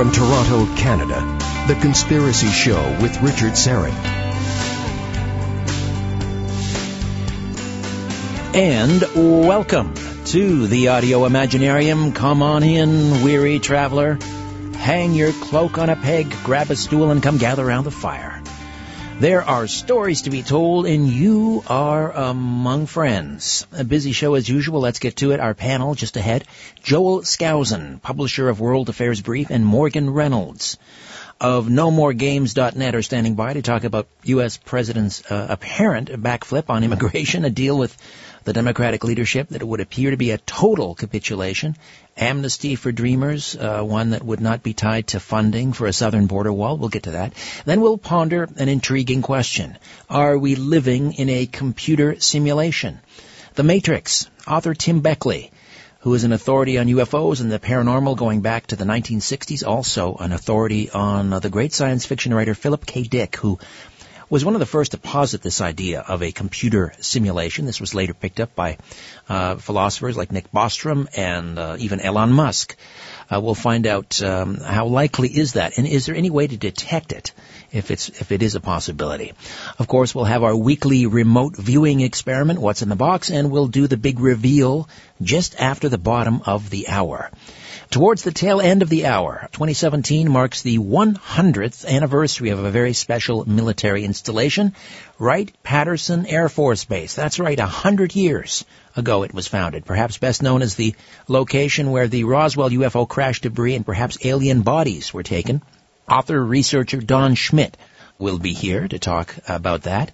From Toronto, Canada, The Conspiracy Show with Richard Syrett. And welcome to the Audio Imaginarium. Come on in, weary traveler. Hang your cloak on a peg, grab a stool, and come gather around the fire. There are stories to be told, and you are among friends. A busy show as usual. Let's get to it. Our panel just ahead. Joel Skousen, publisher of World Affairs Brief, and Morgan Reynolds of NoMoreGames.net are standing by to talk about U.S. President's uh, apparent backflip on immigration, a deal with the Democratic leadership that it would appear to be a total capitulation. Amnesty for Dreamers, uh, one that would not be tied to funding for a southern border wall. We'll get to that. Then we'll ponder an intriguing question. Are we living in a computer simulation? The Matrix, author Tim Beckley, who is an authority on UFOs and the paranormal going back to the 1960s, also an authority on uh, the great science fiction writer Philip K. Dick, who was one of the first to posit this idea of a computer simulation. This was later picked up by uh, philosophers like Nick Bostrom and uh, even Elon Musk. Uh, we'll find out um, how likely is that, and is there any way to detect it if it's if it is a possibility. Of course, we'll have our weekly remote viewing experiment, what's in the box, and we'll do the big reveal just after the bottom of the hour. Towards the tail end of the hour, 2017 marks the 100th anniversary of a very special military installation, Wright-Patterson Air Force Base. That's right, 100 years ago it was founded, perhaps best known as the location where the Roswell UFO crash debris and perhaps alien bodies were taken. Author researcher Don Schmidt will be here to talk about that.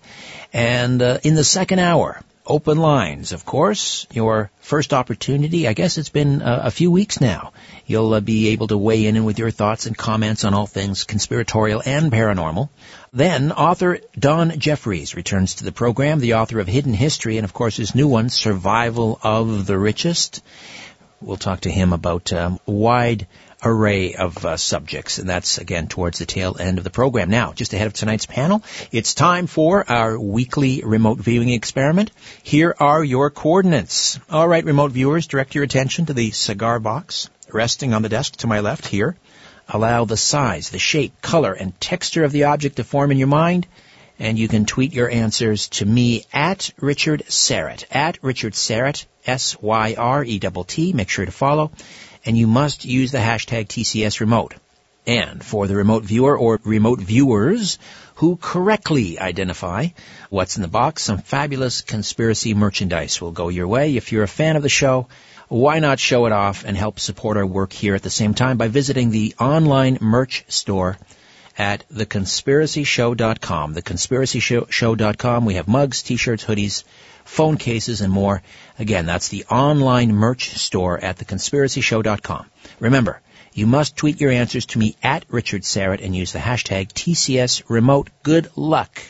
And uh, in the second hour, open lines, of course. Your first opportunity, I guess it's been a few weeks now. You'll uh, be able to weigh in with your thoughts and comments on all things conspiratorial and paranormal. Then, author Don Jeffries returns to the program, the author of Hidden History and, of course, his new one, Survival of the Richest. We'll talk to him about um, wide array of uh, subjects, and that's again towards the tail end of the program. Now, just ahead of tonight's panel, it's time for our weekly remote viewing experiment. Here are your coordinates. All right, remote viewers, direct your attention to the cigar box resting on the desk to my left here. Allow the size, the shape, color, and texture of the object to form in your mind and you can tweet your answers to me at Richard Syrett, at Richard Syrett, S-Y-R-E-T-T. Make sure to follow and you must use the hashtag TCS remote. And for the remote viewer or remote viewers who correctly identify what's in the box, some fabulous conspiracy merchandise will go your way. If you're a fan of the show, why not show it off and help support our work here at the same time by visiting the online merch store at theconspiracyshow.com. Theconspiracyshow.com. We have mugs, t-shirts, hoodies, phone cases, and more. Again, that's the online merch store at theconspiracyshow.com. Remember, you must tweet your answers to me at Richard Syrett and use the hashtag TCS remote. Good luck.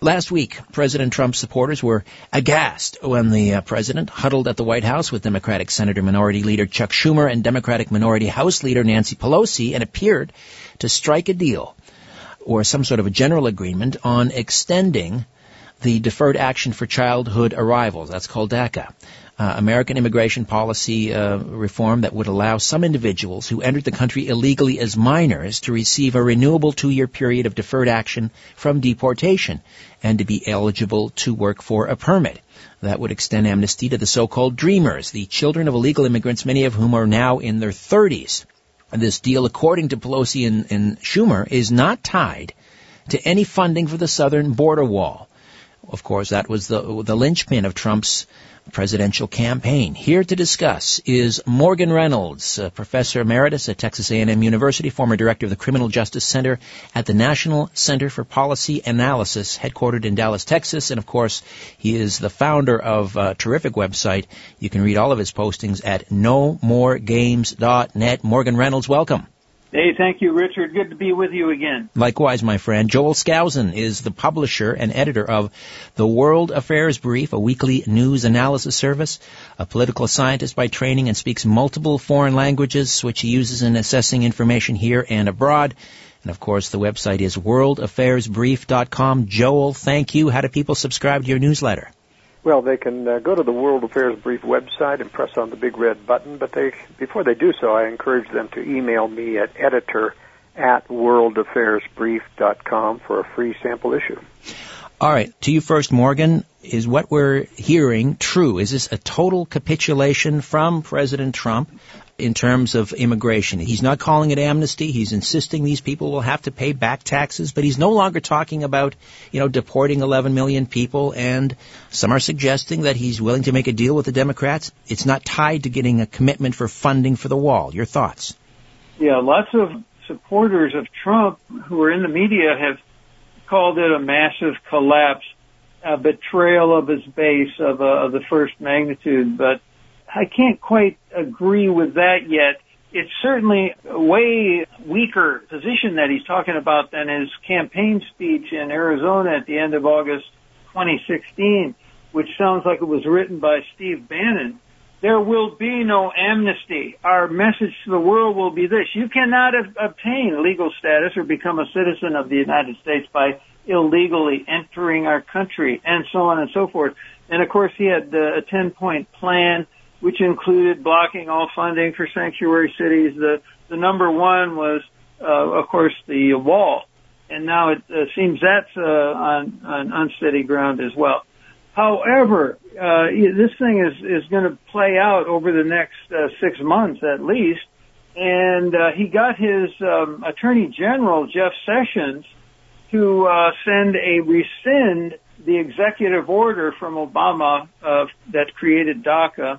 Last week, President Trump's supporters were aghast when the uh, president huddled at the White House with Democratic Senator Minority Leader Chuck Schumer and Democratic Minority House Leader Nancy Pelosi and appeared to strike a deal or some sort of a general agreement on extending the Deferred Action for Childhood Arrivals. That's called DACA. Uh, American immigration policy uh, reform that would allow some individuals who entered the country illegally as minors to receive a renewable two-year period of deferred action from deportation and to be eligible to work for a permit. That would extend amnesty to the so-called dreamers, the children of illegal immigrants, many of whom are now in their 30s. This deal, according to Pelosi and, and Schumer, is not tied to any funding for the southern border wall. Of course, that was the, the linchpin of Trump's presidential campaign. Here to discuss is Morgan Reynolds, professor emeritus at Texas A&M University, former director of the Criminal Justice Center at the National Center for Policy Analysis, headquartered in Dallas, Texas, and of course, he is the founder of a terrific website. You can read all of his postings at nomoregames.net. Morgan Reynolds, welcome. Hey, thank you, Richard. Good to be with you again. Likewise, my friend. Joel Skousen is the publisher and editor of the World Affairs Brief, a weekly news analysis service, a political scientist by training and speaks multiple foreign languages, which he uses in assessing information here and abroad. And of course, the website is worldaffairsbrief.com. Joel, thank you. How do people subscribe to your newsletter? Well, they can uh, go to the World Affairs Brief website and press on the big red button, but they before they do so, I encourage them to email me at editor at worldaffairsbrief.com for a free sample issue. All right, to you first, Morgan. Is what we're hearing true? Is this a total capitulation from President Trump in terms of immigration? He's not calling it amnesty. He's insisting these people will have to pay back taxes, but he's no longer talking about, you know, deporting 11 million people. And some are suggesting that he's willing to make a deal with the Democrats. It's not tied to getting a commitment for funding for the wall. Your thoughts? Yeah, lots of supporters of Trump who are in the media have called it a massive collapse, a betrayal of his base of, a, of the first magnitude, but I can't quite agree with that yet. It's certainly a way weaker position that he's talking about than his campaign speech in Arizona at the end of August 2016, which sounds like it was written by Steve Bannon. There will be no amnesty. Our message to the world will be this. You cannot obtain legal status or become a citizen of the United States by illegally entering our country and so on and so forth. And of course he had a 10 point plan which included blocking all funding for sanctuary cities. The, the number one was, uh, of course, the wall. And now it uh, seems that's uh, on, on unsteady ground as well. However, uh, this thing is is going to play out over the next uh, six months at least, and uh, he got his um, Attorney General Jeff Sessions to uh, send a rescind the executive order from Obama uh, that created DACA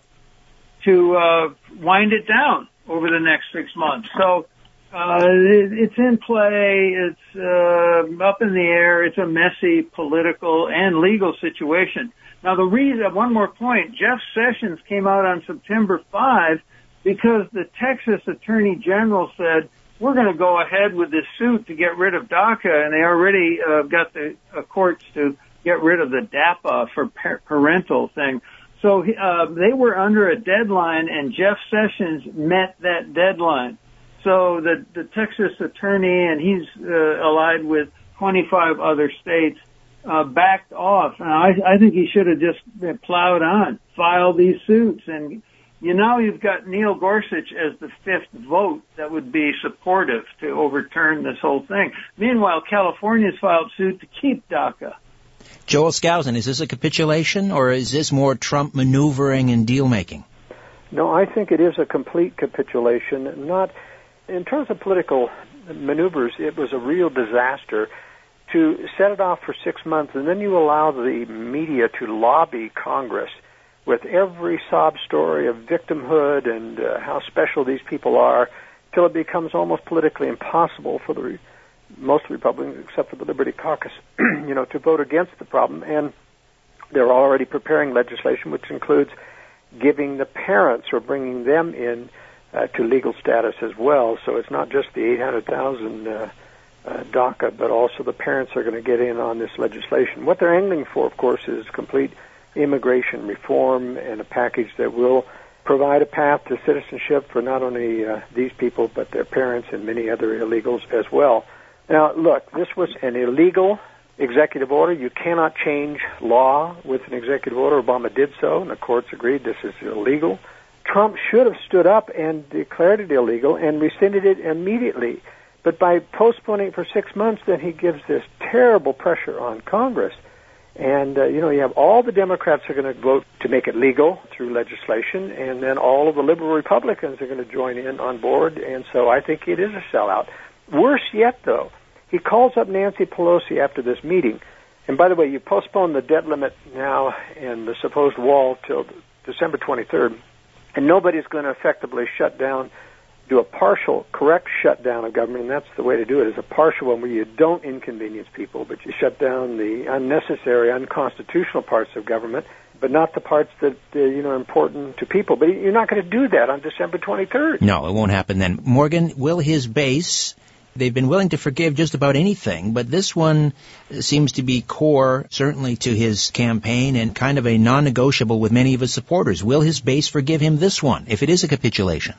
to uh, wind it down over the next six months. So uh, it, it's in play. It's uh, up in the air. It's a messy political and legal situation. Now, the reason, one more point, Jeff Sessions came out on September 5 because the Texas Attorney General said, we're going to go ahead with this suit to get rid of DACA, and they already uh, got the uh, courts to get rid of the DAPA for par- parental thing. So uh, they were under a deadline, and Jeff Sessions met that deadline. So the the Texas attorney, and he's uh, allied with 25 other states, uh, backed off. And I, I think he should have just plowed on, filed these suits, and you know you've got Neil Gorsuch as the fifth vote that would be supportive to overturn this whole thing. Meanwhile, California's filed suit to keep DACA. Joel Skousen, is this a capitulation or is this more Trump maneuvering and deal making? No, I think it is a complete capitulation. Not in terms of political maneuvers, it was a real disaster to set it off for six months, and then you allow the media to lobby Congress with every sob story of victimhood and uh, how special these people are, till it becomes almost politically impossible for the most Republicans, except for the Liberty Caucus, you know, to vote against the problem. And they're already preparing legislation which includes giving the parents or bringing them in uh, to legal status as well. So it's not just the 800,000 uh, uh, DACA, but also the parents are going to get in on this legislation. What they're angling for, of course, is complete immigration reform and a package that will provide a path to citizenship for not only uh, these people, but their parents and many other illegals as well. Now, look, this was an illegal executive order. You cannot change law with an executive order. Obama did so, and the courts agreed this is illegal. Trump should have stood up and declared it illegal and rescinded it immediately. But by postponing it for six months, then he gives this terrible pressure on Congress. And, uh, you know, you have all the Democrats are going to vote to make it legal through legislation, and then all of the liberal Republicans are going to join in on board. And so I think it is a sellout. Worse yet, though, he calls up Nancy Pelosi after this meeting. And by the way, you postpone the debt limit now and the supposed wall till December 23rd and nobody's going to effectively shut down, do a partial, correct shutdown of government, and that's the way to do it, is a partial one where you don't inconvenience people, but you shut down the unnecessary, unconstitutional parts of government, but not the parts that, uh, you know, are important to people. But you're not going to do that on December 23rd. No, it won't happen then. Morgan, will his base They've been willing to forgive just about anything, but this one seems to be core, certainly to his campaign and kind of a non-negotiable with many of his supporters. Will his base forgive him this one, if it is a capitulation?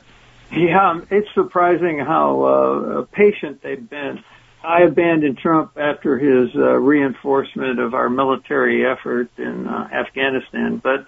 Yeah, it's surprising how uh, patient they've been. I abandoned Trump after his uh, reinforcement of our military effort in uh, Afghanistan. But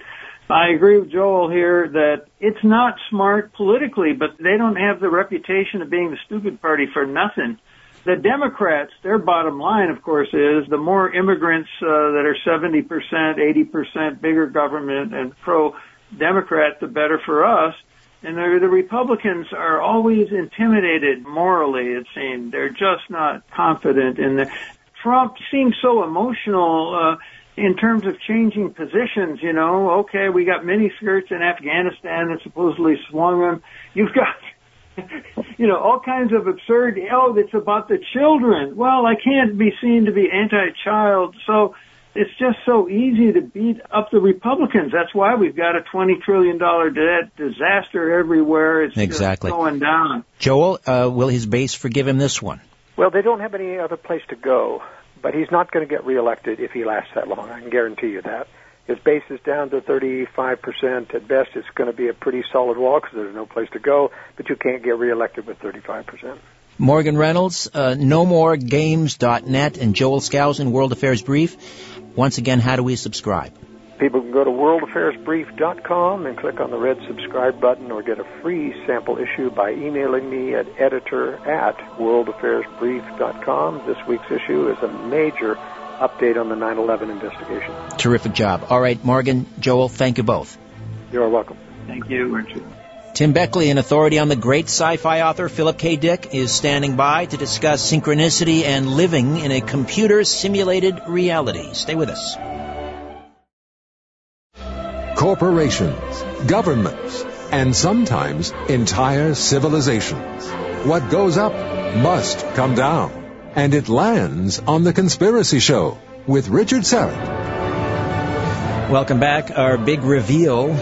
I agree with Joel here that it's not smart politically, but they don't have the reputation of being the stupid party for nothing. The Democrats, their bottom line, of course, is the more immigrants uh, that are 70%, 80% bigger government and pro-Democrat, the better for us. And the, Republicans are always intimidated morally, it seems. They're just not confident in the, Trump seems so emotional, uh, in terms of changing positions, you know, okay, we got mini skirts in Afghanistan that supposedly swung them. You've got, you know, all kinds of absurd, oh, it's about the children. Well, I can't be seen to be anti-child. So it's just so easy to beat up the Republicans. That's why we've got a $20 trillion debt disaster everywhere. It's exactly. going down. Joel, uh, will his base forgive him this one? Well, they don't have any other place to go, but he's not going to get reelected if he lasts that long. I can guarantee you that. His base is down to 35%. At best, it's going to be a pretty solid wall because there's no place to go, but you can't get reelected with 35%. Morgan Reynolds, uh, NoMoreGames.net, and Joel Skousen, World Affairs Brief. Once again, how do we subscribe? People can go to worldaffairsbrief.com and click on the red subscribe button or get a free sample issue by emailing me at editor at worldaffairsbrief.com. This week's issue is a major update on the 9-11 investigation. Terrific job. All right, Morgan, Joel, thank you both. You're welcome. Thank you, Richard. Tim Beckley, an authority on the great sci-fi author Philip K. Dick, is standing by to discuss synchronicity and living in a computer-simulated reality. Stay with us. Corporations, governments, and sometimes entire civilizations. What goes up must come down. And it lands on The Conspiracy Show with Richard Syrett. Welcome back. Our big reveal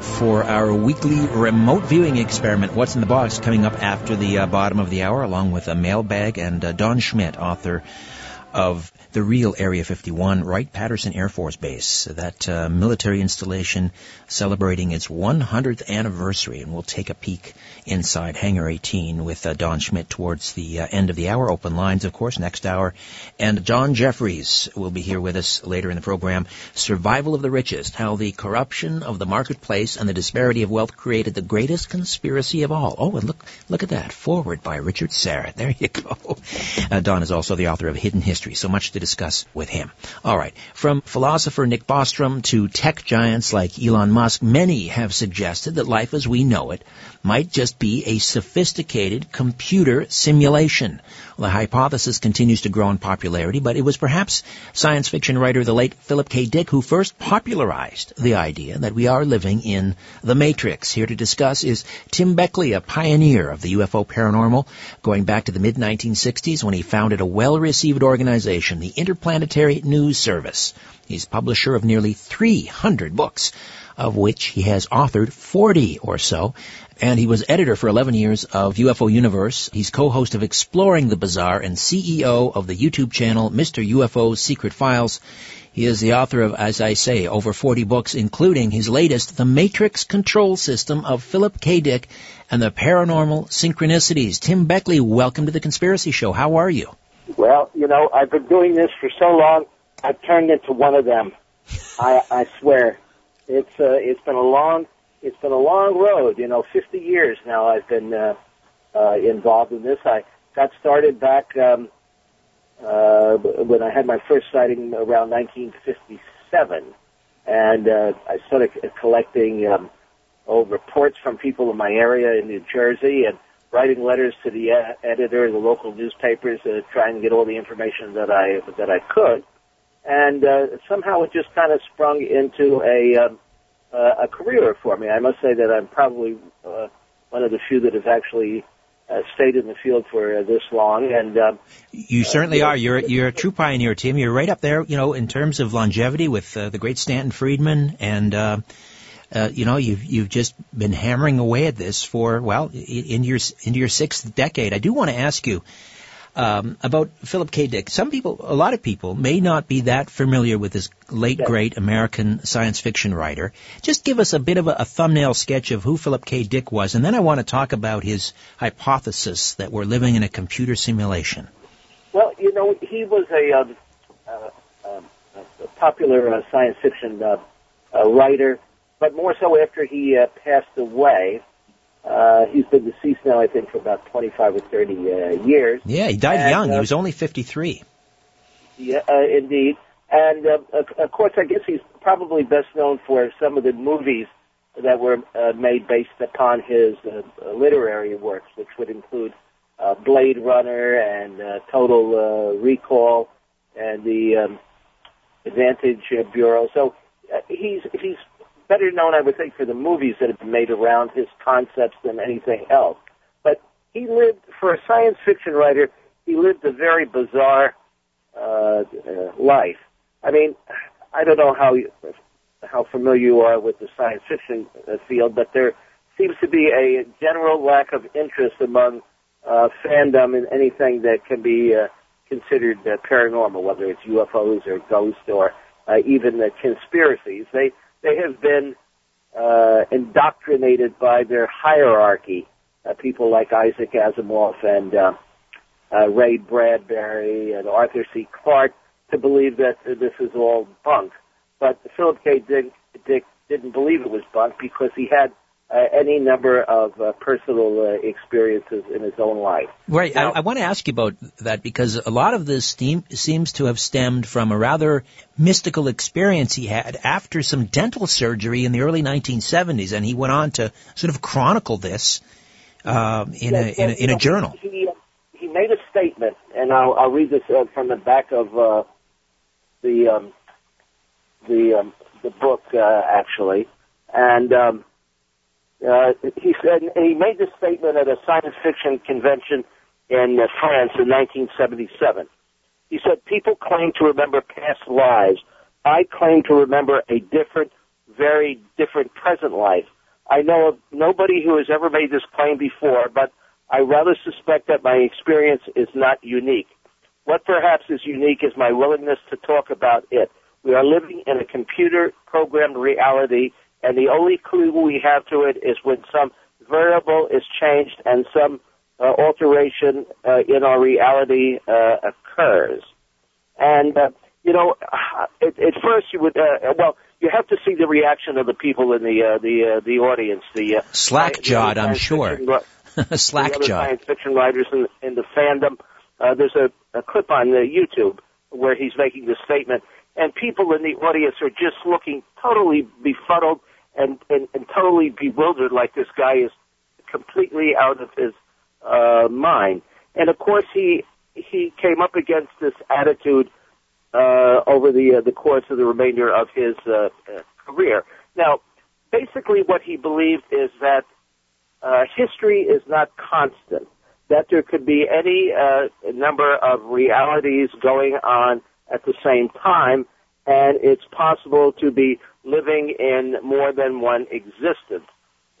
for our weekly remote viewing experiment, What's in the Box, coming up after the uh, bottom of the hour, along with a mailbag and uh, Don Schmitt, author of the real Area 51, Wright-Patterson Air Force Base, that uh, military installation celebrating its 100th anniversary. And we'll take a peek inside Hangar 18 with uh, Don Schmidt towards the uh, end of the hour. Open lines, of course, next hour. And John Jeffries will be here with us later in the program. Survival of the richest, how the corruption of the marketplace and the disparity of wealth created the greatest conspiracy of all. Oh, and look, look at that. Foreword by Richard Syrett. There you go. Uh, Don is also the author of Hidden History. So much to discuss with him. All right. From philosopher Nick Bostrom to tech giants like Elon Musk, many have suggested that life as we know it might just be a sophisticated computer simulation. The hypothesis continues to grow in popularity, but it was perhaps science fiction writer the late Philip K. Dick who first popularized the idea that we are living in the Matrix. Here to discuss is Tim Beckley, a pioneer of the UFO paranormal, going back to the mid-1960s when he founded a well-received organization, the Interplanetary News Service. He's publisher of nearly 300 books of which he has authored 40 or so. And he was editor for 11 years of UFO Universe. He's co-host of Exploring the Bizarre and CEO of the YouTube channel Mr. UFO Secret Files. He is the author of, as I say, over 40 books, including his latest, The Matrix Control System of Philip K. Dick and the Paranormal Synchronicities. Tim Beckley, welcome to the Conspiracy Show. How are you? Well, you know, I've been doing this for so long, I've turned into one of them. I, I swear. It's uh, it's been a long it's been a long road. You know, 50 years now I've been uh, uh, involved in this. I got started back um, uh, when I had my first sighting around 1957, and uh, I started collecting um, old reports from people in my area in New Jersey and writing letters to the uh, editor of the local newspapers, uh, trying to get all the information that I that I could and uh, somehow it just kind of sprung into a um, uh, a career for me. I must say that I'm probably uh, one of the few that has actually uh, stayed in the field for uh, this long. And uh, you certainly are. You're you're a true pioneer, Tim. You're right up there, you know, in terms of longevity with uh, the great Stanton Friedman, and uh, uh, you know, you've you've just been hammering away at this for well, in your into your sixth decade. I do want to ask you um, about Philip K. Dick. Some people, a lot of people, may not be that familiar with this late yes. great American science fiction writer. Just give us a bit of a, a, thumbnail sketch of who Philip K. Dick was, and then I want to talk about his hypothesis that we're living in a computer simulation. Well, you know, he was a, um, uh, um, a popular uh, science fiction uh, uh, writer, but more so after he uh, passed away. Uh, he's been deceased now, I think, for about 25 or 30 uh, years. Yeah, he died And, young. uh, he was only 53. Yeah, uh, indeed. And uh, of course, I guess he's probably best known for some of the movies that were uh, made based upon his uh, literary works, which would include uh, Blade Runner and uh, Total uh, Recall and the um, Advantage Bureau. So uh, he's he's better known, I would think, for the movies that have been made around his concepts than anything else. But he lived for a science fiction writer. He lived a very bizarre uh, life. I mean, I don't know how you, how familiar you are with the science fiction field, but there seems to be a general lack of interest among uh, fandom in anything that can be uh, considered uh, paranormal, whether it's UFOs or ghosts or uh, even the conspiracies. They they have been uh, indoctrinated by their hierarchy. Uh, people like Isaac Asimov and uh, uh, Ray Bradbury and Arthur C. Clarke to believe that this is all bunk. But Philip K. Dick, Dick didn't believe it was bunk because he had uh, any number of uh, personal uh, experiences in his own life. Right. Now- I, I want to ask you about that because a lot of this steam, seems to have stemmed from a rather mystical experience he had after some dental surgery in the early 1970s, and he went on to sort of chronicle this um, in, a, in, a, in a journal. He, he made a statement, and I'll, I'll read this uh, from the back of uh, the um, the um, the book uh, actually, and um, uh, he said he made this statement at a science fiction convention in uh, France in 1977. He said, "People claim to remember past lives. I claim to remember a different, very different present life. I know of nobody who has ever made this claim before, but I rather suspect that my experience is not unique. What perhaps is unique is my willingness to talk about it. We are living in a computer programmed reality, and the only clue we have to it is when some variable is changed and some uh, alteration uh, in our reality uh, occurs. And, uh, you know, at, at first you would, uh, well, you have to see the reaction of the people in the, uh, the, uh, the audience, the, uh, Slack-jawed, I'm sure. fiction ri- the other Slack-jawed. science fiction writers in, in the fandom. Uh, there's a, a clip on uh, YouTube where he's making this statement, and people in the audience are just looking totally befuddled and, and, and totally bewildered, like this guy is completely out of his uh, mind. And of course, he he came up against this attitude uh, over the uh, the course of the remainder of his uh, uh, career. Now, basically, what he believed is that uh, history is not constant. That there could be any uh, number of realities going on at the same time, and it's possible to be living in more than one existence.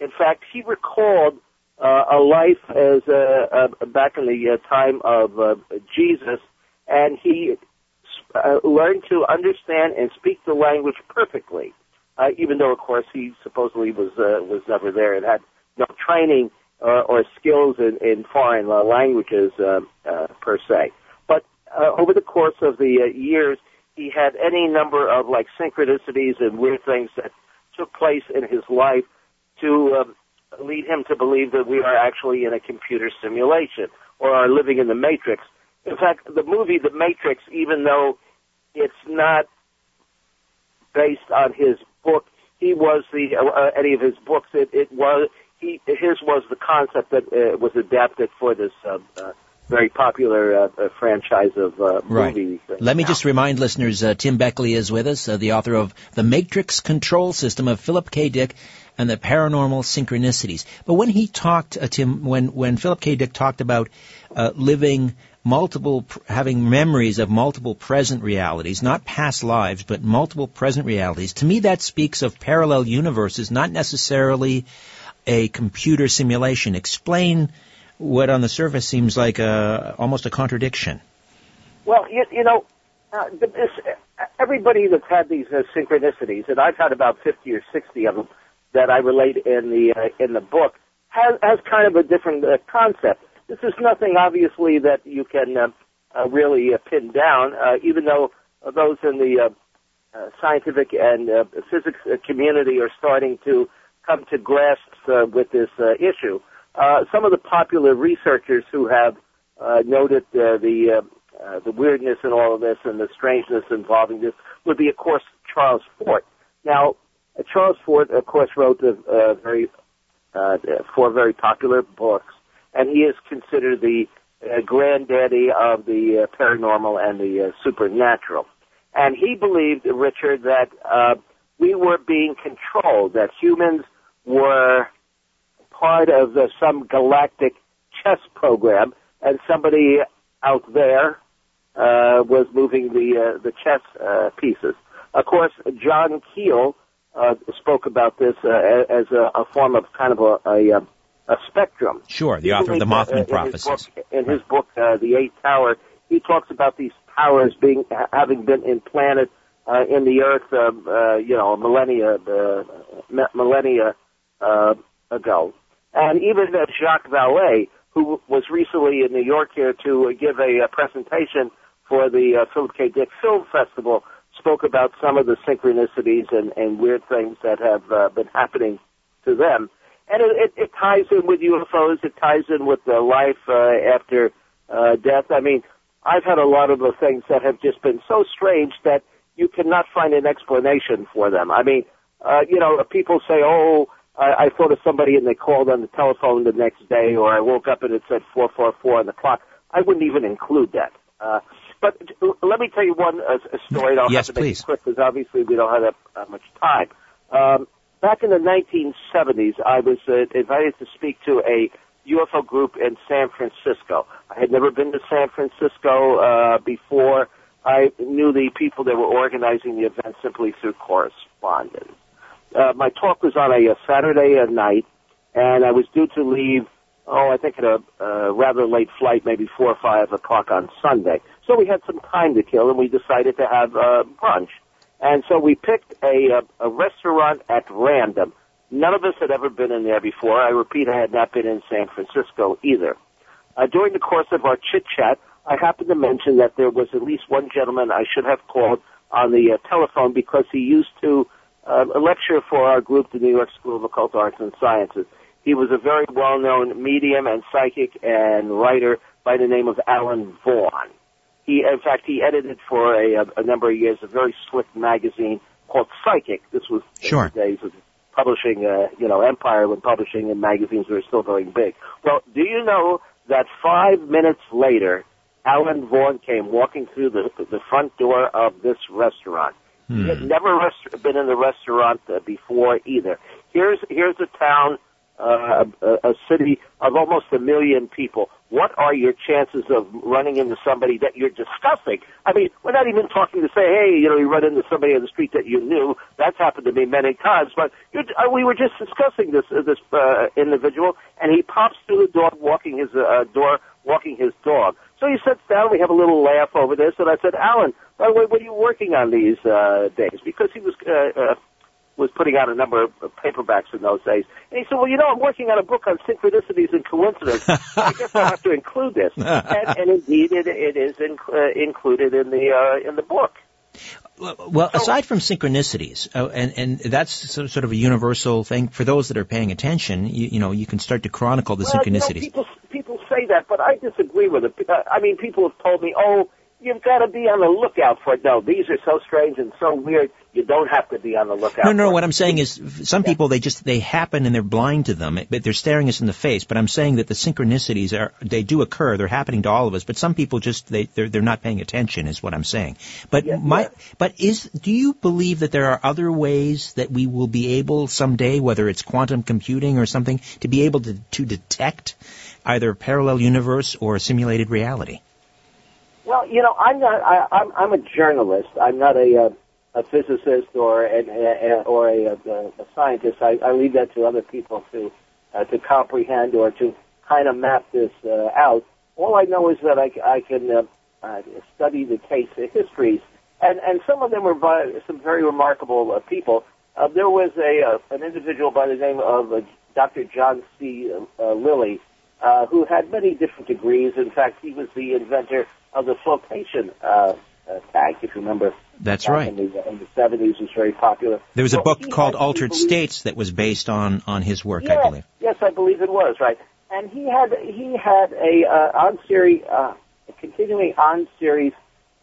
In fact, he recalled uh, a life as back in the uh, time of uh, Jesus, and he uh, learned to understand and speak the language perfectly. Even though, of course, he supposedly was was never there and had no training or skills in, in foreign languages per se. But over the course of the years, he had any number of like synchronicities and weird things that took place in his life to um, lead him to believe that we are actually in a computer simulation or are living in the Matrix. In fact, the movie The Matrix, even though it's not based on his book, he was the uh, any of his books. It, it was he his was the concept that uh, was adapted for this uh, uh, very popular uh, franchise of uh, Right. movies. Let me just remind listeners, uh, Tim Beckley is with us, uh, the author of The Matrix Control System of Philip K. Dick and the Paranormal Synchronicities. But when he talked, uh, Tim, when, when Philip K. Dick talked about uh, living multiple, pr- having memories of multiple present realities, not past lives, but multiple present realities, to me that speaks of parallel universes, not necessarily a computer simulation. Explain what on the surface seems like a, almost a contradiction. Well, you, you know, uh, this, everybody that's had these uh, synchronicities, and I've had about 50 or 60 of them that I relate in the uh, in the book, has, has kind of a different uh, concept. This is nothing, obviously, that you can uh, uh, really uh, pinned down, uh, even though those in the uh, uh, scientific and uh, physics community are starting to come to grasps uh, with this uh, issue. Uh, some of the popular researchers who have uh, noted uh, the uh, uh, the weirdness in all of this and the strangeness involving this would be, of course, Charles Fort. Now, uh, Charles Fort, of course, wrote a, very uh, four very popular books, and he is considered the granddaddy of the paranormal and the supernatural. And he believed, Richard, that uh, we were being controlled, that humans were part of the, some galactic chess program, and somebody out there uh, was moving the uh, the chess uh, pieces. Of course, John Keel uh, spoke about this uh, as a, a form of kind of a, a, a spectrum. Sure, the author of the Mothman uh, in Prophecies. His book, in his book, uh, The Eighth Tower, he talks about these powers being having been implanted uh, in the earth, uh, uh, you know, millennia uh, millennia uh, ago, and even uh, Jacques Vallée, who was recently in New York here to uh, give a, uh presentation for the uh, Philip K. Dick Film Festival, spoke about some of the synchronicities and, and weird things that have uh, been happening to them. And it, it, it ties in with UFOs. It ties in with the life uh, after uh, death. I mean, I've had a lot of the things that have just been so strange that you cannot find an explanation for them. I mean, uh, you know, people say, "Oh, I, I thought of somebody," and they called on the telephone the next day, or I woke up and it said four four four on the clock. I wouldn't even include that. Uh, but let me tell you one uh, a story. I'll Yes, have to make please. it quick because obviously we don't have that uh, much time. Um, back in the 1970s, I was uh, invited to speak to a UFO group in San Francisco. I had never been to San Francisco uh, before. I knew the people that were organizing the event simply through correspondence. Uh, my talk was on a, a Saturday at night, and I was due to leave. Oh, I think at a uh, rather late flight, maybe four or five o'clock on Sunday. So we had some time to kill, and we decided to have uh, brunch. And so we picked a, a, a restaurant at random. None of us had ever been in there before. I repeat, I had not been in San Francisco either. Uh, during the course of our chit chat, I happened to mention that there was at least one gentleman I should have called on the uh, telephone because he used to uh, lecture for our group, the New York School of Occult Arts and Sciences. He was a very well-known medium and psychic and writer by the name of Alan Vaughan. He, in fact, he edited for a, a number of years a very slick magazine called Psychic. This was Sure. in the days of publishing, uh, you know, Empire when publishing and magazines were still going big. Well, do you know that five minutes later, Alan Vaughan came walking through the the front door of this restaurant. He had never rest- been in the restaurant uh, before either. Here's here's a town, uh, a, a city of almost a million people. What are your chances of running into somebody that you're discussing? I mean, we're not even talking to say, hey, you know, you run into somebody on the street that you knew. That's happened to me many times. But you're, uh, we were just discussing this uh, this uh, individual, and he pops through the door, walking his uh, door, walking his dog. So he sits down. We have a little laugh over this, and I said, Alan, by the way, what are you working on these uh, days? Because he was uh, uh, was putting out a number of paperbacks in those days. And he said, well, you know, I'm working on a book on synchronicities and coincidence. I guess I'll have to include this. And, and indeed, it, it is in, uh, included in the uh, in the book. Well, aside from synchronicities, uh, and and that's sort of a universal thing for those that are paying attention. You, you know, you can start to chronicle the Well, you know, synchronicities. people say that, but I disagree with it. I mean, people have told me, "Oh, you've got to be on the lookout for it." No, these are so strange and so weird. You don't have to be on the lookout. No, no, what I'm saying is some people, they just, they happen and they're blind to them, but they're staring us in the face. But I'm saying that the synchronicities are, they do occur, they're happening to all of us, but some people just, they, they're, they're not paying attention is what I'm saying. But Yeah, my, yeah. but is, do you believe that there are other ways that we will be able someday, whether it's quantum computing or something, to be able to, to detect either parallel universe or simulated reality? Well, you know, I'm not. I, I'm I'm a journalist. I'm not a uh, a physicist or an, a, or a, a, scientist. I, I leave that to other people to uh, to comprehend or to kind of map this uh, out. All I know is that I, I can uh, uh, study the case uh, histories, and and some of them were by some very remarkable uh, people. Uh, there was a uh, an individual by the name of uh, Dr. John C. Uh, Lilly, uh, who had many different degrees. In fact, he was the inventor of the flotation uh, uh, tank. If you remember, That's right. In the, in the 70s, was very popular. There was a Well, book called Altered believed- States that was based on on his work, yes, I believe. Yes, I believe it was right. And he had he had a uh, on series, uh, a continuing on series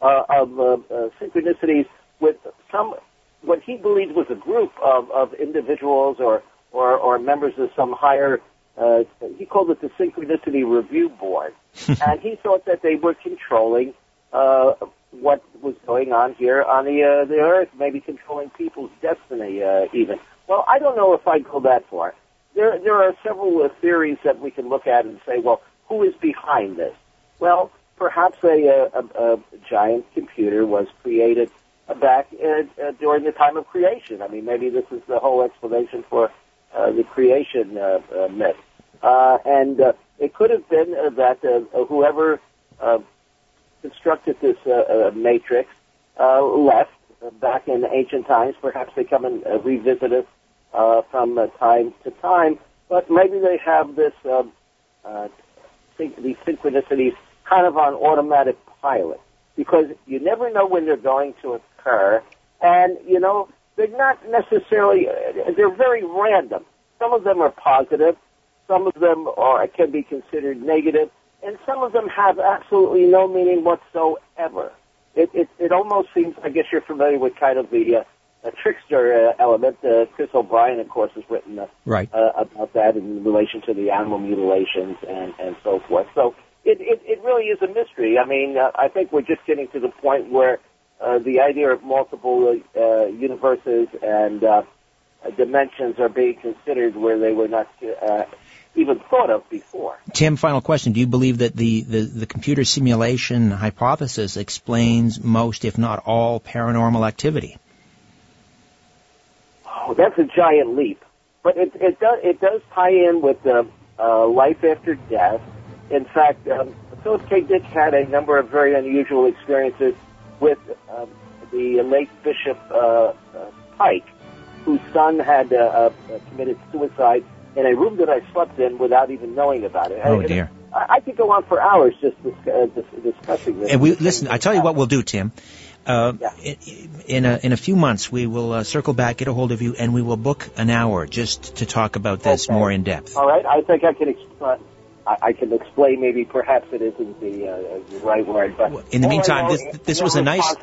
uh, of uh, uh, synchronicities with some what he believed was a group of, of individuals or, or or members of some higher. Uh, he called it the Synchronicity Review Board, and he thought that they were controlling uh, what was going on here on the uh, the earth, maybe controlling people's destiny uh, even. Well, I don't know if I'd go that far. There there are several uh, theories that we can look at and say, well, who is behind this? Well, perhaps a, a, a, a giant computer was created back uh, uh, during the time of creation. I mean, maybe this is the whole explanation for uh, the creation uh, uh, myth. Uh, and uh, it could have been uh, that uh, whoever uh, constructed this uh, uh, matrix uh, left uh, back in ancient times. Perhaps they come and uh, revisit it uh, from uh, time to time, but maybe they have this uh, syn- these synchronicities kind of on automatic pilot because you never know when they're going to occur, and you know they're not necessarily uh, they're very random. Some of them are positive, some of them are can be considered negative, and some of them have absolutely no meaning whatsoever. It it, it almost seems. I guess you're familiar with kind of the uh, a trickster uh, element. Uh, Chris O'Brien, of course, has written uh, Right. uh, about that in relation to the animal mutilations and and so forth. So it it, it really is a mystery. I mean, uh, I think we're just getting to the point where uh, the idea of multiple uh, universes and uh, dimensions are being considered where they were not uh, even thought of before. Tim, final question. Do you believe that the, the, the computer simulation hypothesis explains most, if not all, paranormal activity? Oh, that's a giant leap. But it, it does it does tie in with uh, uh, life after death. In fact, um, Philip K. Dick had a number of very unusual experiences with um, the late Bishop uh, uh, Pike, whose son had uh, uh, committed suicide in a room that I slept in without even knowing about it. Oh, And dear. I, I could go on for hours just dis- uh, dis- discussing this. And we listen. I tell you what we'll do, Tim. Uh, Yeah. in, in a in a few months, we will uh, circle back, get a hold of you, and we will book an hour just to talk about this Okay. more in depth. All right, I think I can explain. I, I can explain. Maybe perhaps it isn't the, uh, the right word, but In the meantime, know this- this was a nice-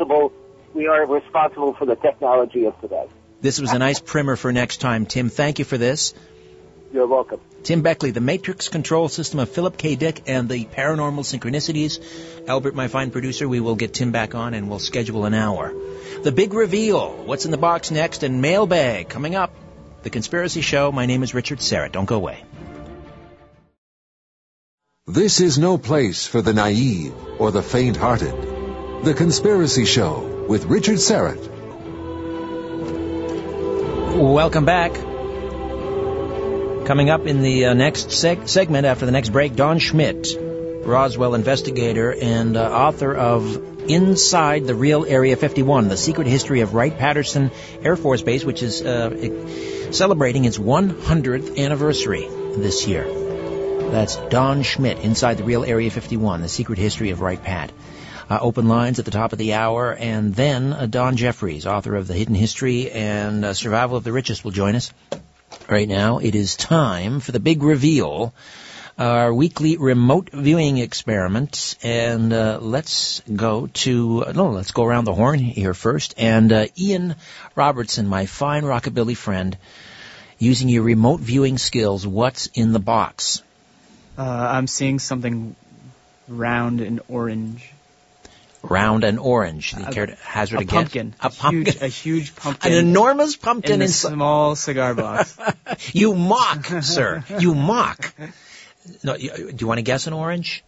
We are responsible for the technology of today. This was a nice primer for next time, Tim. Thank you for this. You're welcome. Tim Beckley, the Matrix Control System of Philip K. Dick and the Paranormal Synchronicities. Albert, my fine producer, we will get Tim back on and we'll schedule an hour. The Big Reveal, what's in the box next, and Mailbag coming up. The Conspiracy Show. My name is Richard Syrett. Don't go away. This is no place for the naive or the faint-hearted. The Conspiracy Show with Richard Syrett. Welcome back. Coming up in the uh, next seg- segment after the next break, Don Schmidt, Roswell investigator and uh, author of Inside the Real Area 51, The Secret History of Wright-Patterson Air Force Base, which is uh, celebrating its 100th anniversary this year. That's Don Schmidt, Inside the Real Area 51, The Secret History of Wright-Pat. Uh, open lines at the top of the hour, and then uh, Don Jeffries, author of The Hidden History and uh, Survival of the Richest, will join us. Right now, it is time for the big reveal, our weekly remote viewing experiment, and uh, let's go to no, let's go around the horn here first. And uh, Ian Robertson, my fine rockabilly friend, using your remote viewing skills, what's in the box? Uh, I'm seeing something round and orange. Round and orange. Do you A- care to hazard a pumpkin. A pumpkin. Huge, a huge pumpkin. An enormous pumpkin in a small cigar box. You mock, sir. You mock. No, you, do you want to guess an orange?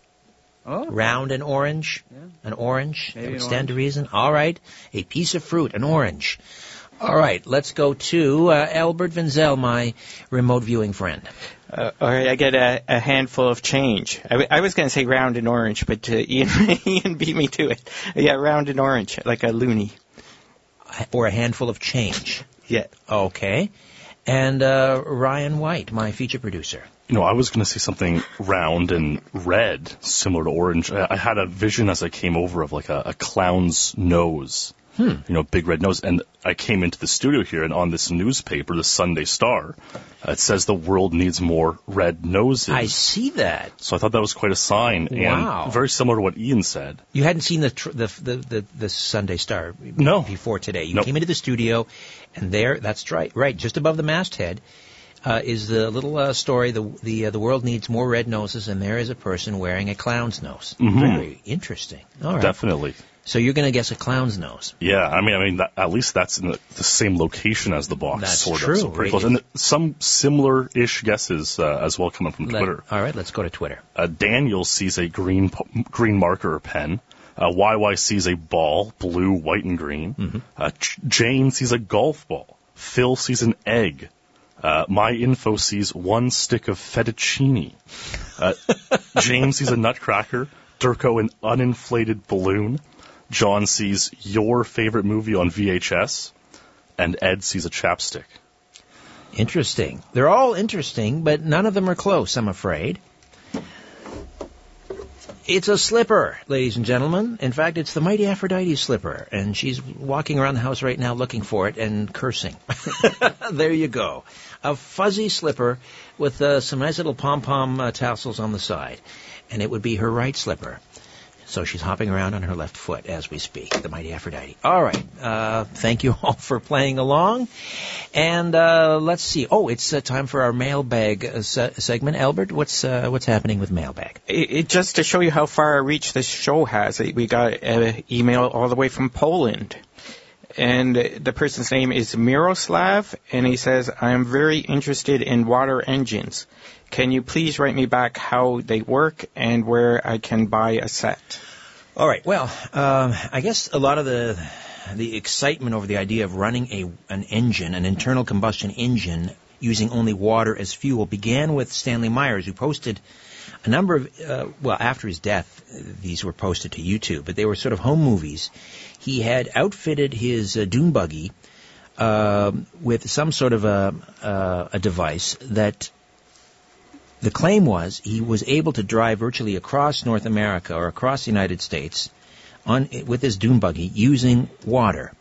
Oh, Round and orange? Yeah. An orange? Maybe that would an stand to reason? All right. A piece of fruit, an orange. All right, let's go to uh, Albert Vinzel, my remote viewing friend. Uh, all right, I get a, a handful of change. I, w- I was going to say round and orange, but uh, Ian, Ian beat me to it. Yeah, round and orange, like a loony. Or a handful of change. Yeah. Okay. And uh, Ryan White, my feature producer. you know, I was going to say something round and red, similar to orange. I, I had a vision as I came over of like a, a clown's nose. Hmm. You know, big red nose. And I came into the studio here, and on this newspaper, the Sunday Star, uh, it says the world needs more red noses. I see that. So I thought that was quite a sign, Wow. and very similar to what Ian said. You hadn't seen the tr- the, the the the Sunday Star No. before today. You Nope. came into the studio, and there, that's right, right, just above the masthead. Uh, is the little uh, story the the uh, the world needs more red noses and there is a person wearing a clown's nose. Mhm. Very interesting. All right. Definitely. So you're going to guess a clown's nose. Yeah, I mean, I mean, that, at least that's in the, the same location as the box, That's sort true. of. So pretty close. And some similar-ish guesses uh, as well coming from Let- Twitter. all right, let's go to Twitter. Uh, Daniel sees a green green marker pen. Uh, YY sees a ball, blue, white, and green. Mm-hmm. Uh, Ch- Jane sees a golf ball. Phil sees an egg. Uh, my info sees one stick of fettuccine. Uh, James sees a nutcracker. Durko an uninflated balloon. John sees your favorite movie on VHS. And Ed sees a chapstick. Interesting. They're all interesting, but none of them are close, I'm afraid. It's a slipper, ladies and gentlemen. In fact, it's the mighty Aphrodite slipper, and she's walking around the house right now looking for it and cursing. there you go. A fuzzy slipper with uh, some nice little pom-pom uh, tassels on the side. And it would be her right slipper. So she's hopping around on her left foot as we speak, the mighty Aphrodite. All right. Uh, thank you all for playing along. And uh, let's see. Oh, it's uh, time for our mailbag uh, se- segment. Albert, what's uh, what's happening with mailbag? It, it, just to show you how far a reach this show has, we got an email all the way from Poland. And the person's name is Miroslav, and he says, I am very interested in water engines. Can you please write me back how they work and where I can buy a set? All right. Well, um, I guess a lot of the the excitement over the idea of running a an engine, an internal combustion engine, using only water as fuel began with Stanley Myers, who posted a number of uh, well after his death, these were posted to YouTube, but they were sort of home movies. He had outfitted his uh, dune buggy uh, with some sort of a, uh, a device that the claim was he was able to drive virtually across North America or across the United States on with his dune buggy using water.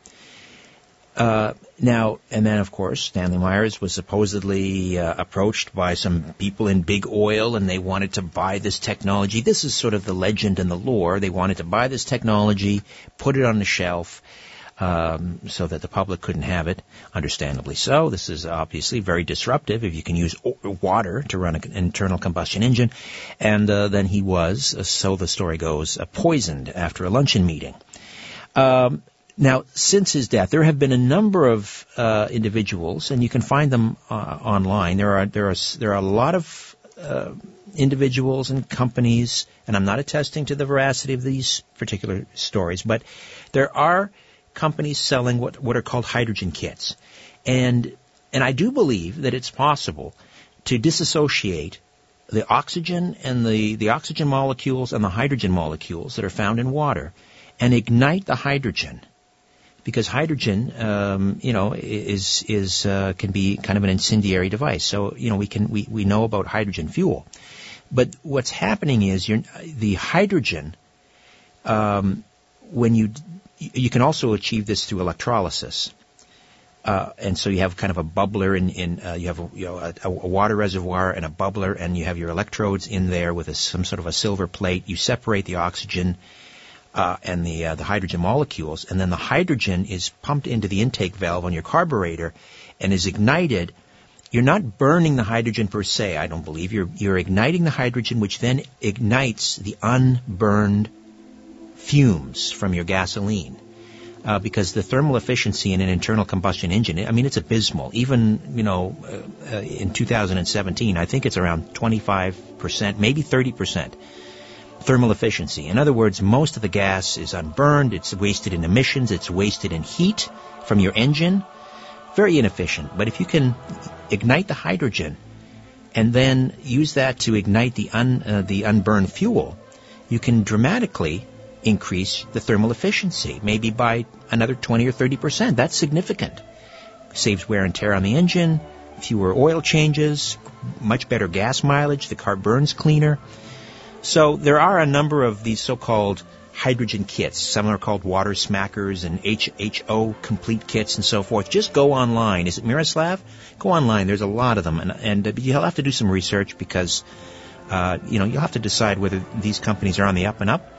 Uh, now, and then of course, Stanley Myers was supposedly uh, approached by some people in big oil and they wanted to buy this technology. This is sort of the legend and the lore. They wanted to buy this technology, put it on the shelf, um, so that the public couldn't have it. Understandably so. This is obviously very disruptive if you can use water to run an internal combustion engine. And uh, then he was, uh, so the story goes, uh, poisoned after a luncheon meeting. Um, now, since his death, there have been a number of uh, individuals, and you can find them uh, online. There are there are there are a lot of uh, individuals and companies, and I'm not attesting to the veracity of these particular stories, but there are companies selling what what are called hydrogen kits, and and I do believe that it's possible to disassociate the oxygen and the the oxygen molecules and the hydrogen molecules that are found in water, and ignite the hydrogen because hydrogen, um, you know, is is uh, can be kind of an incendiary device. So you know, we can we, we know about hydrogen fuel, but what's happening is the hydrogen. Um, when you you can also achieve this through electrolysis. Uh, and so you have kind of a bubbler in, in uh, you have a, you know, a, a water reservoir and a bubbler, and you have your electrodes in there with a, some sort of a silver plate. You separate the oxygen uh, and the uh, the hydrogen molecules, and then the hydrogen is pumped into the intake valve on your carburetor and is ignited. You're not burning the hydrogen per se, I don't believe. You're you're igniting the hydrogen, which then ignites the unburned fumes from your gasoline. Uh, because the thermal efficiency in an internal combustion engine, I mean, it's abysmal. Even, you know, uh, uh, in 2017, I think it's around 25%, maybe 30% thermal efficiency. In other words, most of the gas is unburned, it's wasted in emissions, it's wasted in heat from your engine. Very inefficient. But if you can ignite the hydrogen and then use that to ignite the un, uh, the unburned fuel, you can dramatically increase the thermal efficiency, maybe by another 20 or 30 percent. That's significant. Saves wear and tear on the engine, fewer oil changes, much better gas mileage. The car burns cleaner. So there are a number of these so-called hydrogen kits. Some are called water smackers and HHO complete kits and so forth. Just go online. Is it Miroslav? Go online. There's a lot of them, and, and uh, you'll have to do some research because uh, you know you'll have to decide whether these companies are on the up and up.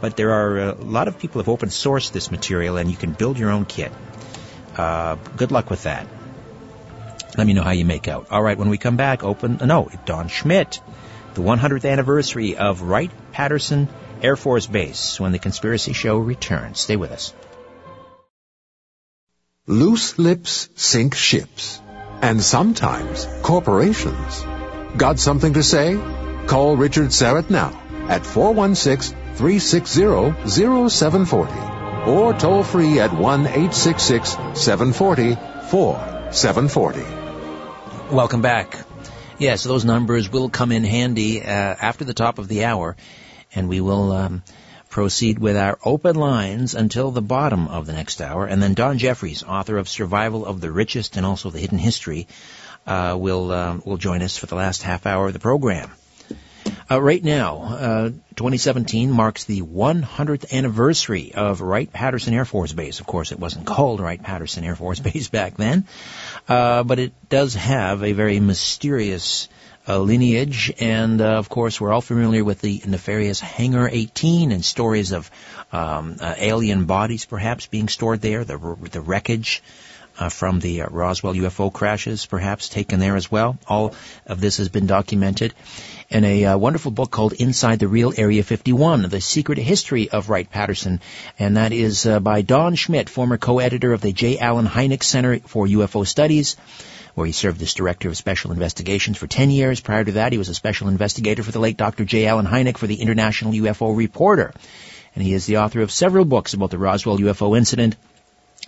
But there are uh, a lot of people have open sourced this material, and you can build your own kit. Uh, good luck with that. Let me know how you make out. All right, when we come back, open. No, Don Schmidt, the 100th anniversary of Wright Patterson Air Force Base when the Conspiracy Show returns. Stay with us. Loose lips sink ships. And sometimes corporations. Got something to say? Call Richard Syrett now at 416-360-0740 or toll free at 1-866-740-4740. Welcome back. Yes, those numbers will come in handy uh, after the top of the hour and we will um, proceed with our open lines until the bottom of the next hour. And then Don Jeffries, author of Survival of the Richest and also The Hidden History, uh, will uh, will join us for the last half hour of the program. Uh, right now, uh, 2017 marks the 100th anniversary of Wright-Patterson Air Force Base. Of course, it wasn't called Wright-Patterson Air Force Base back then, uh, but it does have a very mysterious uh, lineage. And uh, of course, we're all familiar with the nefarious Hangar 18 and stories of um, uh, alien bodies perhaps being stored there, the, the wreckage. Uh, from the uh, Roswell UFO crashes, perhaps taken there as well. All of this has been documented in a uh, wonderful book called Inside the Real Area 51, The Secret History of Wright-Patterson. And that is by Don Schmidt, former co-editor of the J. Allen Hynek Center for UFO Studies where he served as Director of Special Investigations for 10 years. Prior to that, he was a Special Investigator for the late Dr. J. Allen Hynek for the International UFO Reporter. And he is the author of several books about the Roswell UFO incident,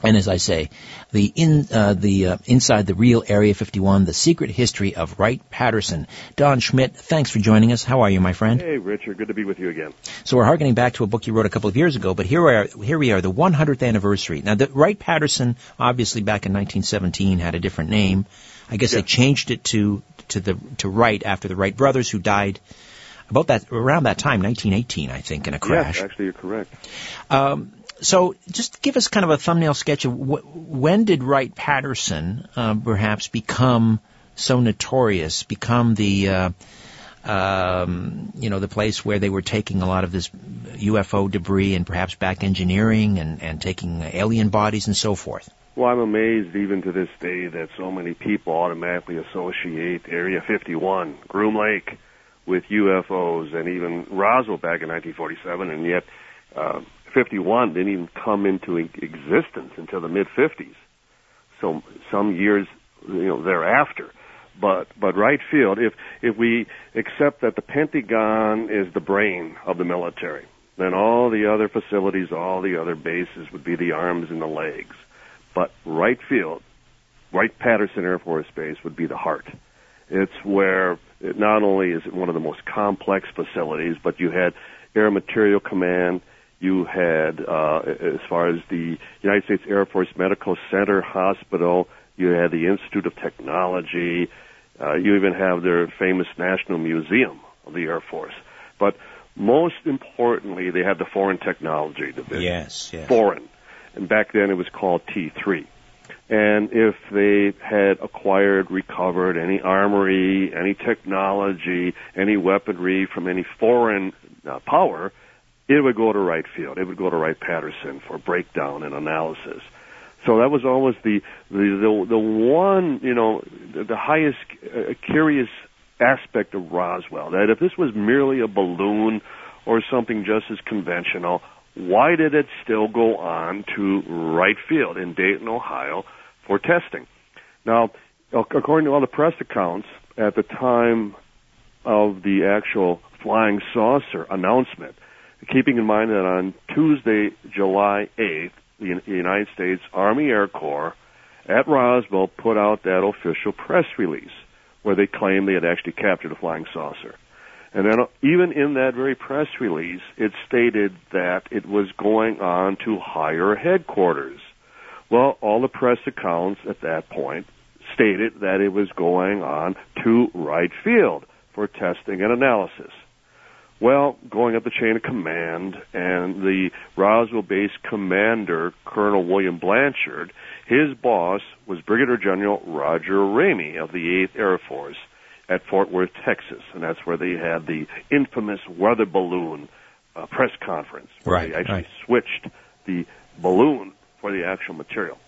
and as I say, the in uh, the uh, inside the real Area 51, the secret history of Wright Patterson. Don Schmidt, thanks for joining us. How are you, my friend? Hey, Richard. Good to be with you again. So we're harkening back to a book you wrote a couple of years ago, but here we are. Here we are, the 100th anniversary. Now, the Wright Patterson, obviously back in 1917, had a different name. I guess yeah. they changed it to to the to Wright after the Wright brothers, who died about that around that time, 1918, I think, in a crash. Yes, actually, you're correct. Um, so just give us kind of a thumbnail sketch of wh- when did Wright Patterson uh, perhaps become so notorious, become the uh, um, you know the place where they were taking a lot of this UFO debris and perhaps back engineering and, and taking alien bodies and so forth. Well, I'm amazed even to this day that so many people automatically associate Area 51, Groom Lake, with UFOs, and even Roswell back in 1947, and yet uh, 51 didn't even come into existence until the mid 50s. So some years, you know, thereafter. But but Wright Field, if if we accept that the Pentagon is the brain of the military, then all the other facilities, all the other bases would be the arms and the legs. But Wright Field, Wright Patterson Air Force Base would be the heart. It's where it not only is it one of the most complex facilities, but you had Air Materiel Command, you had, uh, as far as the United States Air Force Medical Center Hospital, you had the Institute of Technology, uh, you even have their famous National Museum of the Air Force. But most importantly, they had the Foreign Technology Division. Yes, yes. Foreign. And back then it was called T3. And if they had acquired, recovered any armory, any technology, any weaponry from any foreign uh, power, it would go to Wright Field. It would go to Wright Patterson for breakdown and analysis. So that was always the the the, the one you know the, the highest uh, curious aspect of Roswell. That if this was merely a balloon or something just as conventional, why did it still go on to Wright Field in Dayton, Ohio, for testing? Now, according to all the press accounts at the time of the actual flying saucer announcement, keeping in mind that on Tuesday, July 8th, the United States Army Air Corps at Roswell put out that official press release where they claimed they had actually captured a flying saucer. And then uh, even in that very press release, it stated that it was going on to higher headquarters. Well, all the press accounts at that point stated that it was going on to Wright Field for testing and analysis. Well, going up the chain of command, and the Roswell base commander, Colonel William Blanchard, his boss was Brigadier General Roger Ramey of the 8th Air Force at Fort Worth, Texas, and that's where they had the infamous weather balloon uh, press conference, where Right, they actually right. switched the balloon for the actual material.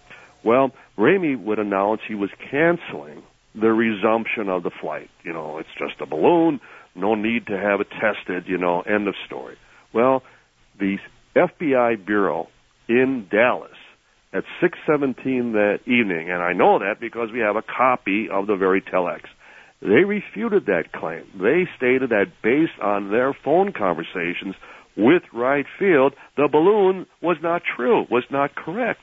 Well, Ramey would announce he was canceling the resumption of the flight. You know, it's just a balloon, no need to have it tested, you know, end of story. Well, the FBI Bureau in Dallas at 6:17 that evening, and I know that because we have a copy of the very telex. They refuted that claim. They stated that based on their phone conversations with Wright Field, the balloon was not true, was not correct.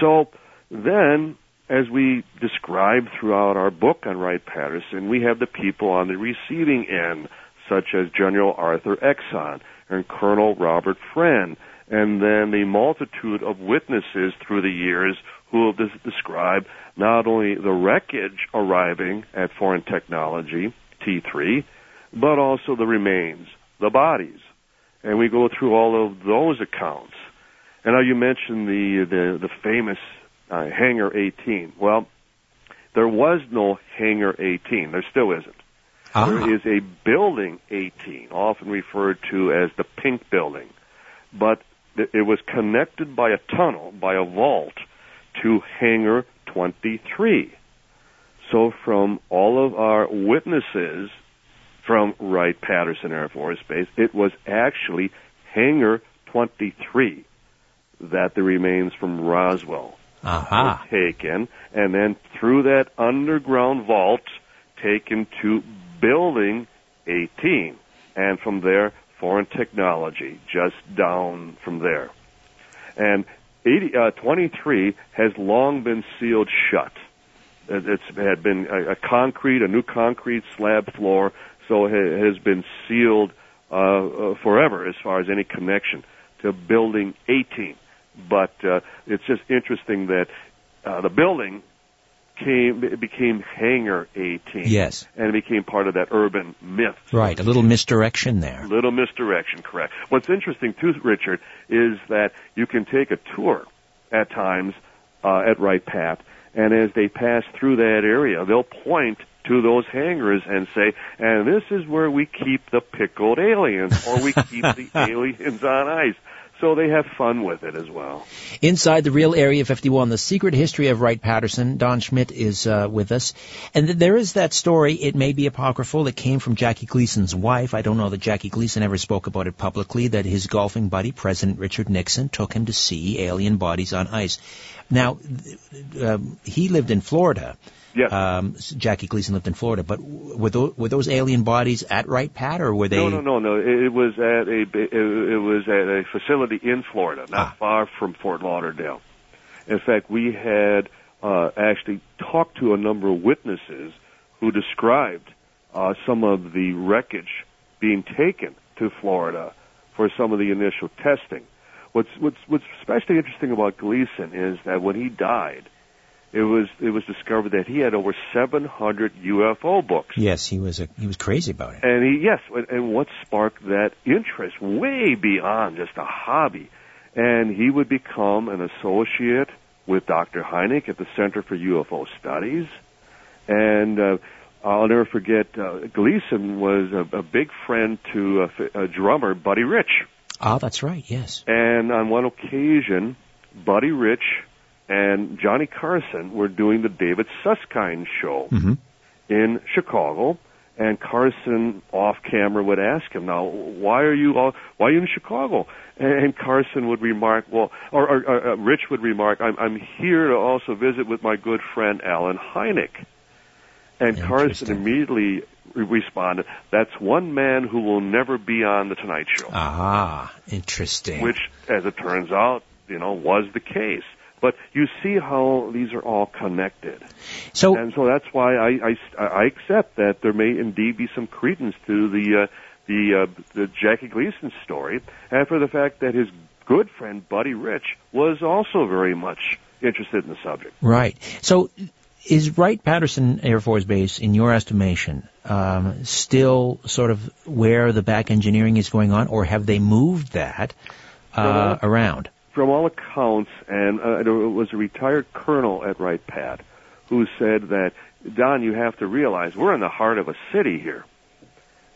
So then, as we describe throughout our book on Wright Patterson, we have the people on the receiving end, such as General Arthur Exon and Colonel Robert Friend, and then the multitude of witnesses through the years who have des- described not only the wreckage arriving at Foreign Technology, T3, but also the remains, the bodies. And we go through all of those accounts. And now you mentioned the the, the famous uh, Hangar 18. Well, there was no Hangar 18. There still isn't. Ah. There is a Building 18, often referred to as the Pink Building, but th- it was connected by a tunnel, by a vault, to Hangar 23. So from all of our witnesses from Wright Patterson Air Force Base, it was actually Hangar 23 that the remains from Roswell Were taken, and then through that underground vault, taken to Building 18, and from there, Foreign Technology, just down from there. And 80, uh, 23 has long been sealed shut. It- It's had been a, a concrete, a new concrete slab floor, so it has been sealed uh, uh, forever as far as any connection to Building 18. But uh, it's just interesting that uh, the building came it became Hangar 18. Yes. and it became part of that urban myth. Right, a little misdirection there. Little misdirection, correct. What's interesting too, Richard, is that you can take a tour at times uh, at Wright Pat, and as they pass through that area, they'll point to those hangars and say, "And this is where we keep the pickled aliens, or we keep the aliens on ice." So they have fun with it as well. Inside the real Area 51, the secret history of Wright Patterson. Don Schmidt is uh, with us. And th- there is that story, it may be apocryphal, that came from Jackie Gleason's wife. I don't know that Jackie Gleason ever spoke about it publicly, that his golfing buddy, President Richard Nixon, took him to see alien bodies on ice. Now, th- um, he lived in Florida. Yes. Um, Jackie Gleason lived in Florida, but were those, were those alien bodies at Wright Pat, or were they? No, no, no, no. It, was at a it, was at a facility in Florida, not far from Fort Lauderdale. In fact, we had uh, actually talked to a number of witnesses who described uh, some of the wreckage being taken to Florida for some of the initial testing. What's what's what's especially interesting about Gleason is that when he died, it was it was discovered that he had over 700 UFO books. Yes, he was a, he was crazy about it. And he, yes, and- what sparked that interest way beyond just a hobby. And he would become an associate with Dr. Hynek at the Center for UFO Studies. And uh, I'll never forget, uh, Gleason was a, a big friend to a drummer, Buddy Rich. Ah, that's right. Yes. And on one occasion, Buddy Rich and Johnny Carson were doing the David Susskind show Mm-hmm. in Chicago, and Carson off camera would ask him, "Now, why are you all, why are you in Chicago?" And Carson would remark, "Well," or, or, or uh, Rich would remark, "I'm I'm here to also visit with my good friend Allen Hynek." And Carson immediately re- responded, "That's one man who will never be on the Tonight Show." Ah, interesting. which, as it turns out, you know, was the case. But you see how these are all connected. So, and so that's why I, I, I accept that there may indeed be some credence to the uh, the uh, the Jackie Gleason story, and for the fact that his good friend Buddy Rich was also very much interested in the subject. Right. So is Wright Patterson Air Force Base, in your estimation, um, still sort of where the back engineering is going on, or have they moved that uh, around? From all accounts, and uh, there was a retired colonel at Wright Pat who said that, Don, you have to realize we're in the heart of a city here.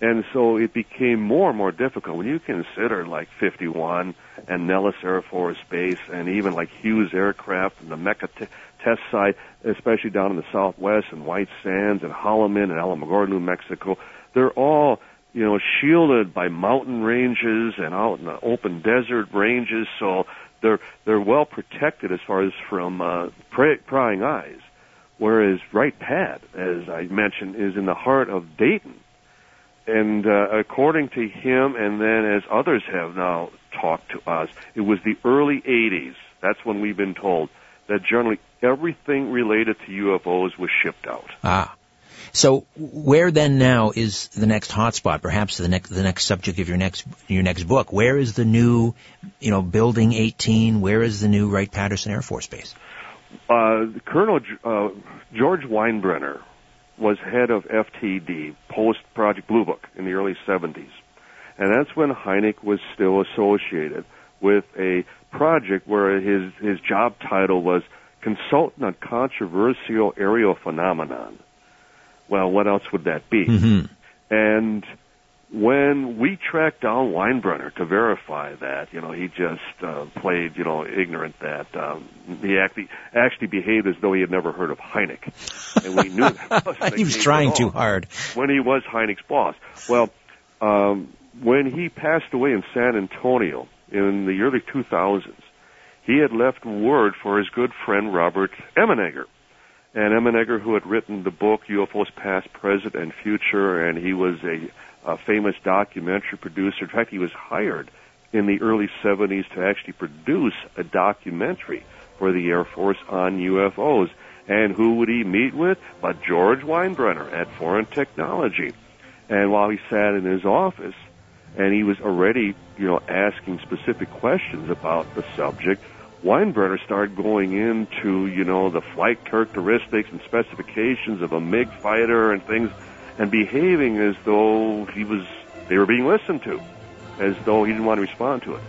And so it became more and more difficult when you consider like 51 and Nellis Air Force Base and even like Hughes Aircraft and the Mecca t- test site, especially down in the southwest and White Sands and Holloman and Alamogordo, New Mexico. They're all, you know, shielded by mountain ranges and out in the open desert ranges. So they're, they're well protected as far as from, uh, pry, prying eyes. Whereas Wright Pat, as I mentioned, is in the heart of Dayton and uh, according to him, and then as others have now talked to us, it was the early 80s. That's when we've been told that generally everything related to UFOs was shipped out. Ah. So where then now is the next hotspot? Perhaps the next the next subject of your next your next book. Where is the new, you know, Building 18? Where is the new Wright Patterson Air Force Base? Uh, Colonel uh, George Weinbrenner was head of FTD, post Project Blue Book, in the early 70s. And that's when Hynek was still associated with a project where his, his job title was Consultant on Controversial Aerial Phenomenon. Well, what else would that be? Mm-hmm. And when we tracked down Weinbrenner to verify that, you know, he just uh, played, you know, ignorant that um, he actually actually behaved as though he had never heard of Hynek, and we knew that he was trying too hard when he was Hynek's boss. Well, um, when he passed away in San Antonio in the early 2000s, he had left word for his good friend Robert Emenegger. And Emenegger, who had written the book UFOs Past, Present, and Future, and he was a a famous documentary producer. In fact, he was hired in the early 70s to actually produce a documentary for the Air Force on UFOs. And who would he meet with? But George Weinbrenner at Foreign Technology. And while he sat in his office, and he was already, you know, asking specific questions about the subject, Weinbrenner started going into, you know, the flight characteristics and specifications of a MiG fighter and things and behaving as though he was they were being listened to, as though he didn't want to respond to it.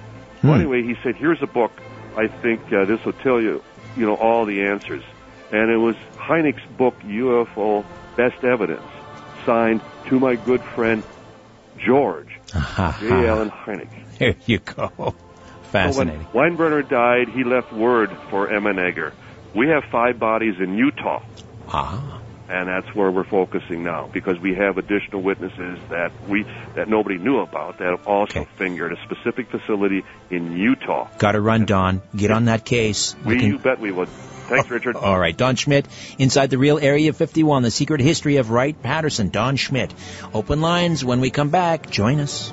Hmm. Well, anyway, he said, "Here's a book. I think uh, this will tell you, you know, all the answers." And it was Hynek's book, UFO Best Evidence, signed to my good friend George J. Allen Hynek. There you go. Fascinating. So when Weinbrenner died, he left word for Emenegger. We have five bodies in Utah. Ah and that's where we're focusing now because we have additional witnesses that we that nobody knew about that have also okay. fingered a specific facility in Utah. Got to run, Don. Get on that case. We, can... you bet we would. Thanks, Richard. All right, Don Schmidt, inside the real Area 51, the secret history of Wright Patterson. Don Schmidt. Open lines when we come back. Join us.